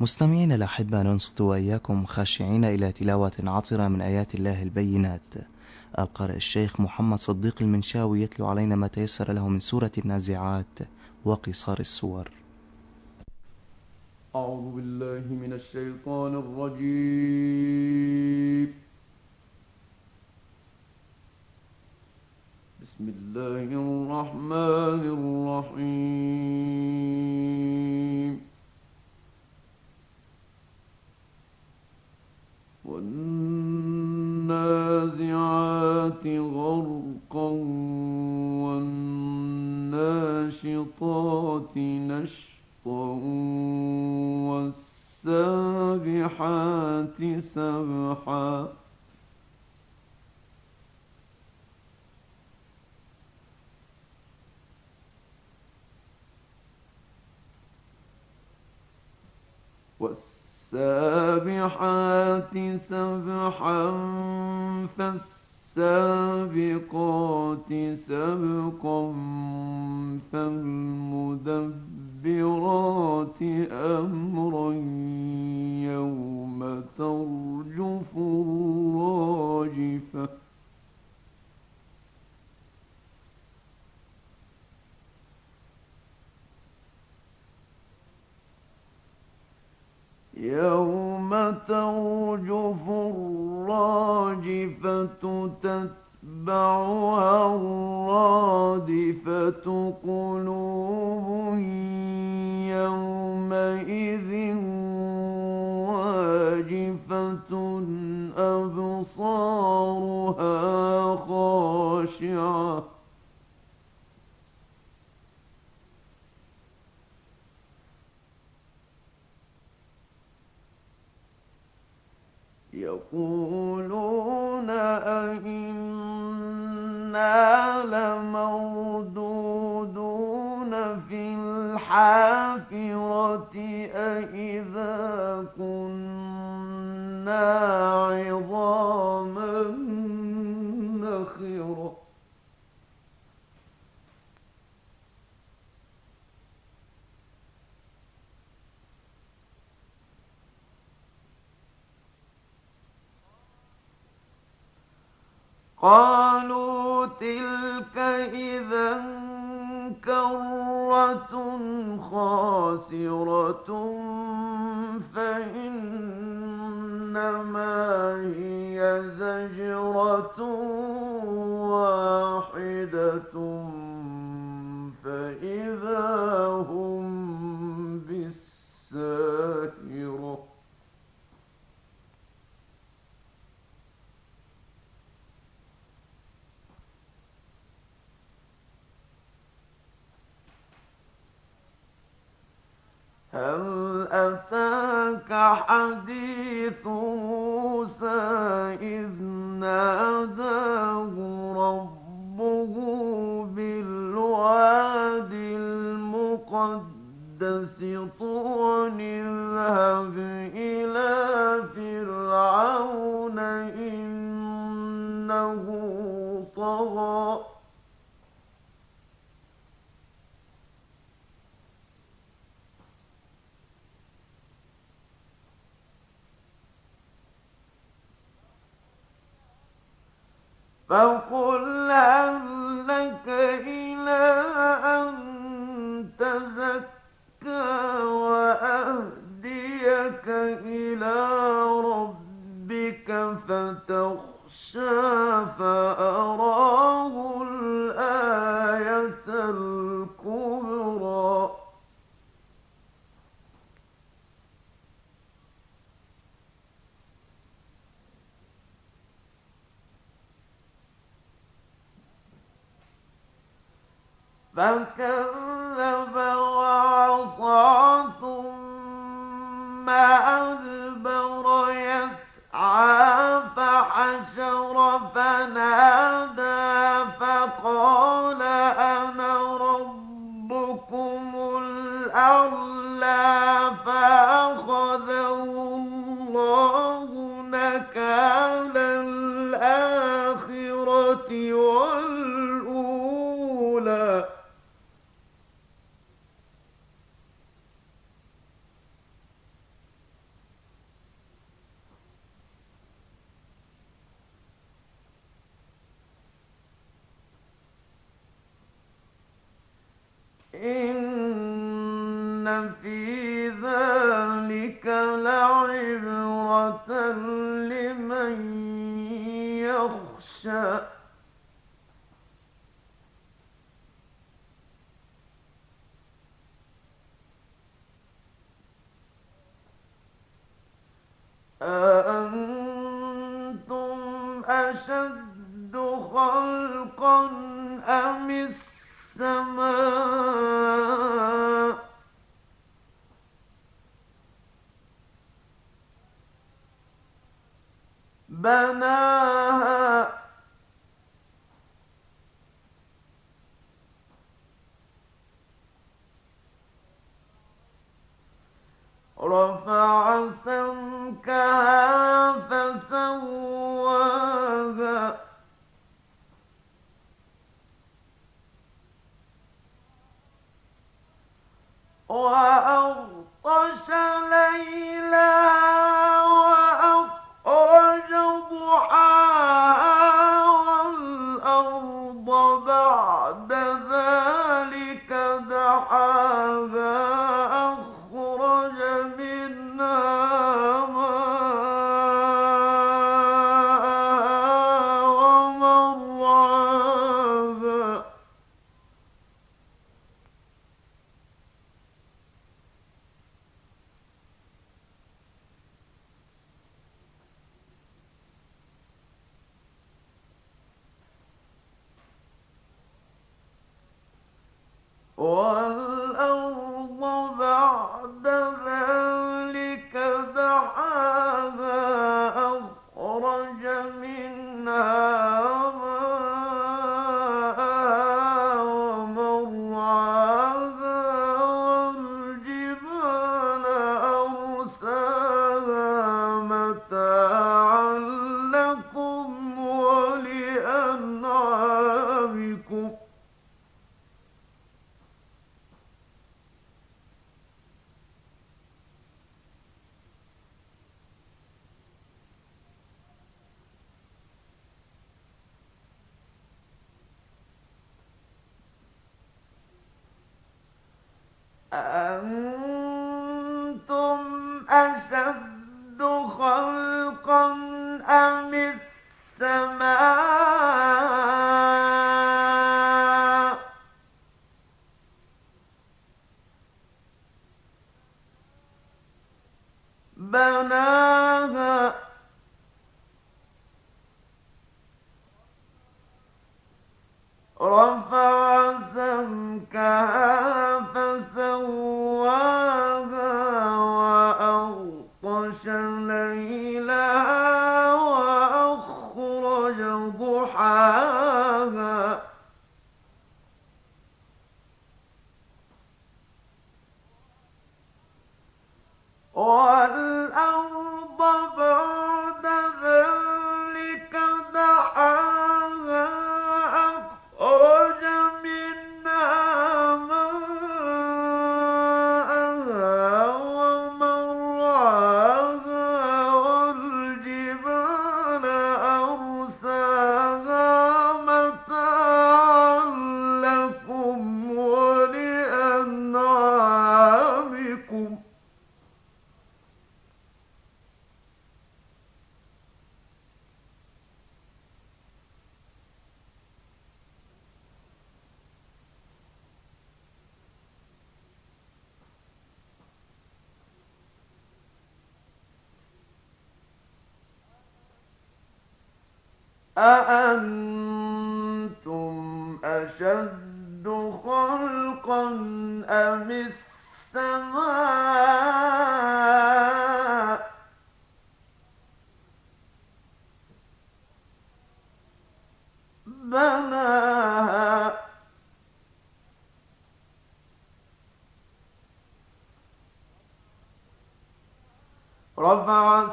مستمعين الأحبة ننصت وإياكم خاشعين إلى تلاوة عطرة من آيات الله البينات. القارئ الشيخ محمد صديق المنشاوي يتلو علينا ما تيسر له من سورة النازعات وقصار السور. أعوذ بالله من الشيطان الرجيم. بسم الله الرحمن الرحيم. والنازعات غرقا والناشطات نشطا والسابحات سبحا والسابحات سبحا فالسابقات سبقا فالمدبرات أمرا يوم ترجف الراجفة يوم ترجف الراجفة تتبعها الرادفة قلوب يومئذ قالوا تلك إذا كرة خاسرة فإنما هي زجرة واحدة فإذا هم بالساهرة هل أتاك حديث موسى إذ ناداه ربه بالواد المقدس طوى اذهب إلى فرعون فقل هل لك إلى أن تزكى وأهديك إلى ربك فتخشى فأراه الآية الكبرى. فكذب في ذلك لعبرة لمن يخشى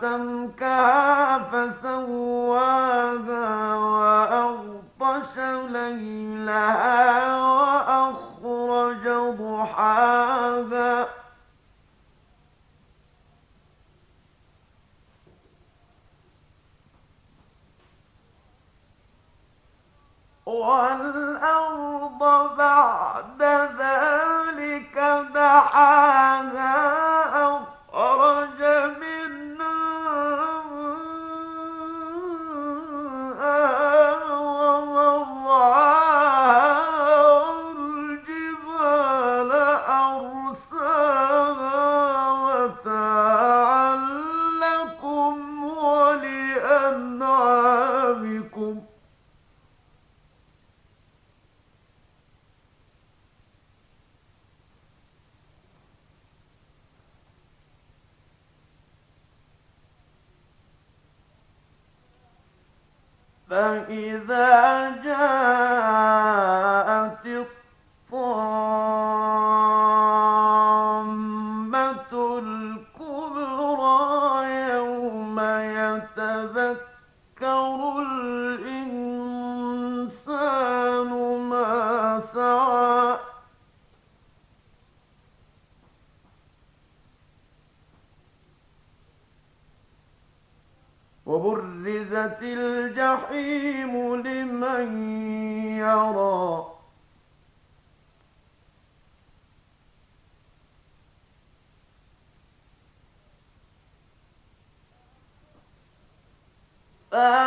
رفع وبرزت الجحيم لمن يرى. Uh...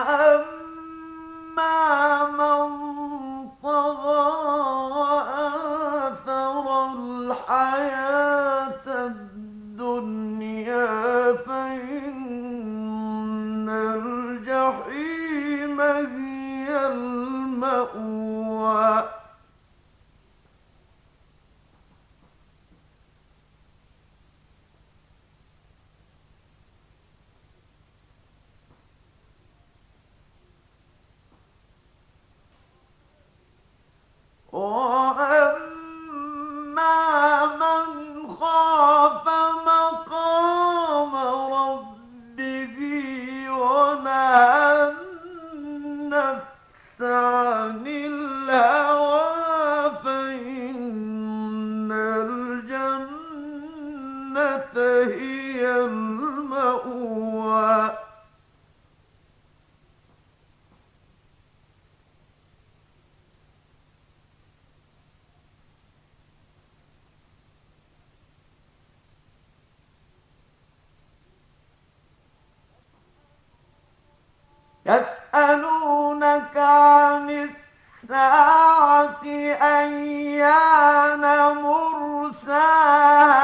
مرساها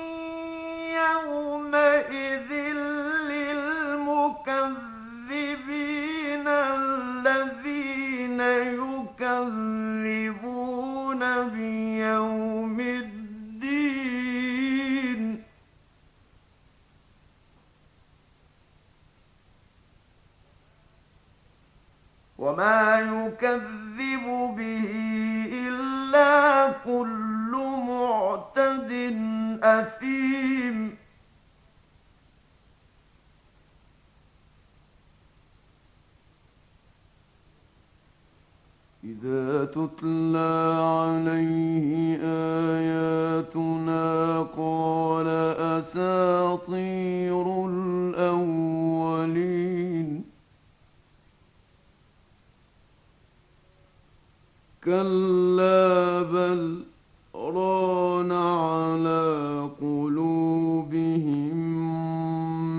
يكذب به إلا كل معتد أثيم. إذا تتلى عليه آياتنا قال أساطير كلا بل ران على قلوبهم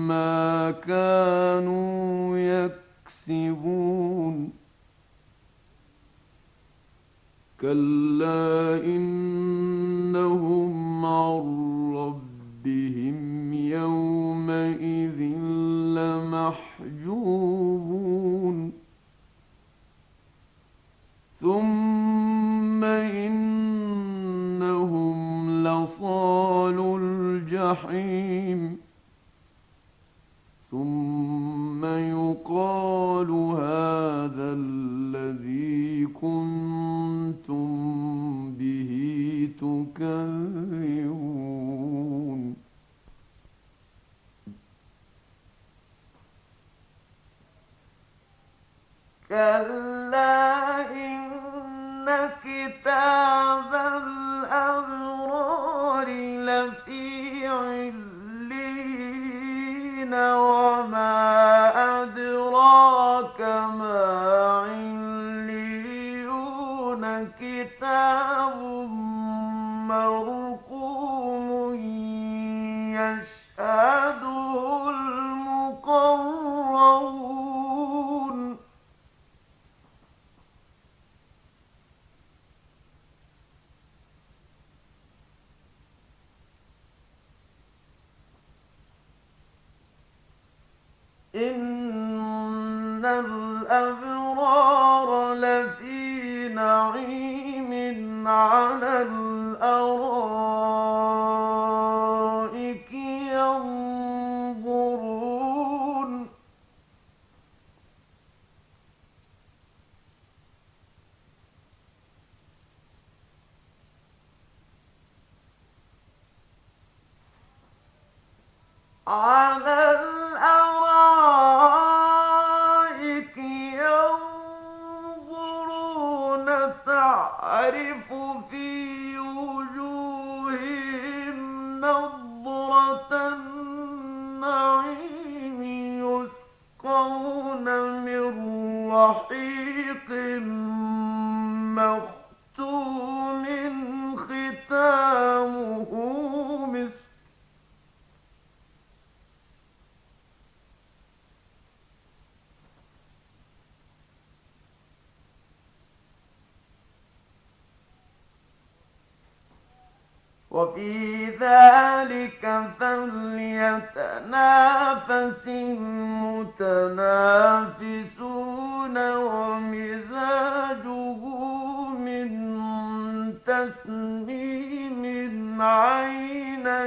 ما كانوا يكسبون. كلا إنهم عن ربهم يومئذ لمحجوبون. الجحيم ثم يقال هذا إن الأبرار لفي نعيم على رحيق مختوم ختامه وفي ذلك فليتنافس المتنافسون ومزاجه من تسنيم عينا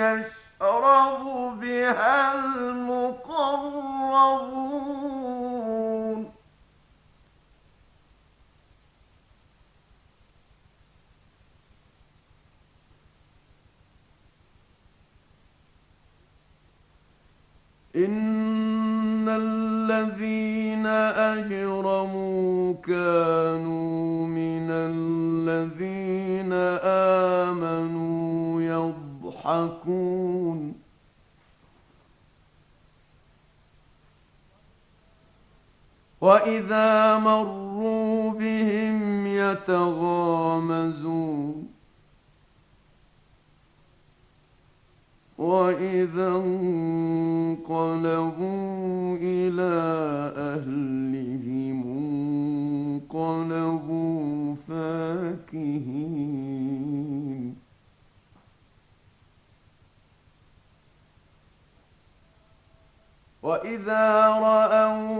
يشرب بها المقربون. إن الذين أجرموا كانوا من الذين آمنوا يضحكون وإذا مروا بهم يتغامزون وإذا انقلبوا إلى أهلهم انقلبوا فاكهين وإذا رأوهم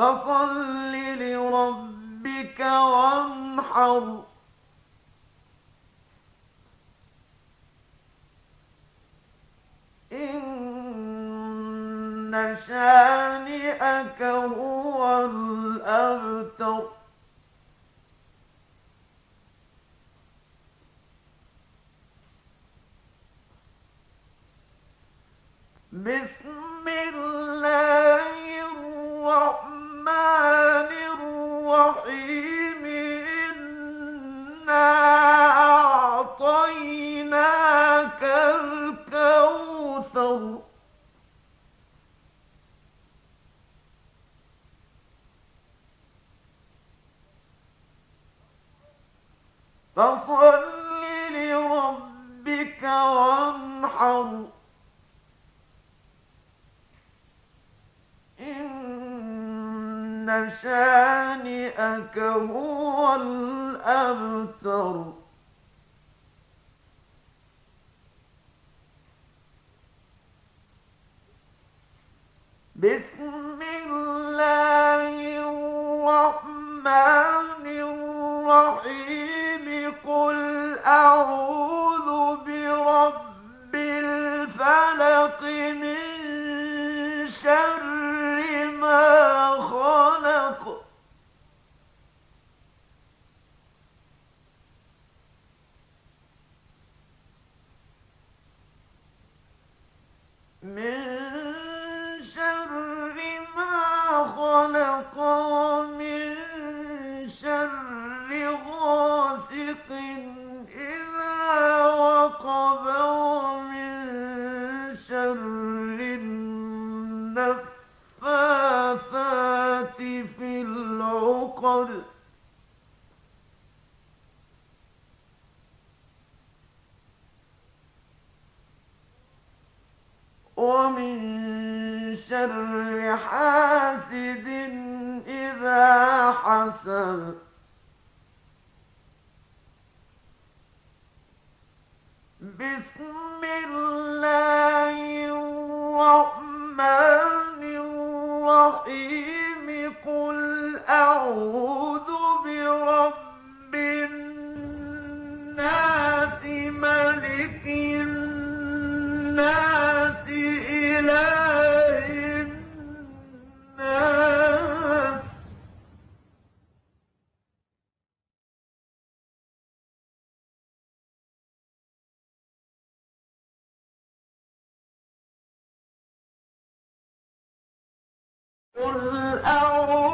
فصل لربك وانحر. إن شانئك هو الأبتر. بسم الله فصل لربك وانحر. إن شانئك هو الأبتر. بسم قل قل أعوذ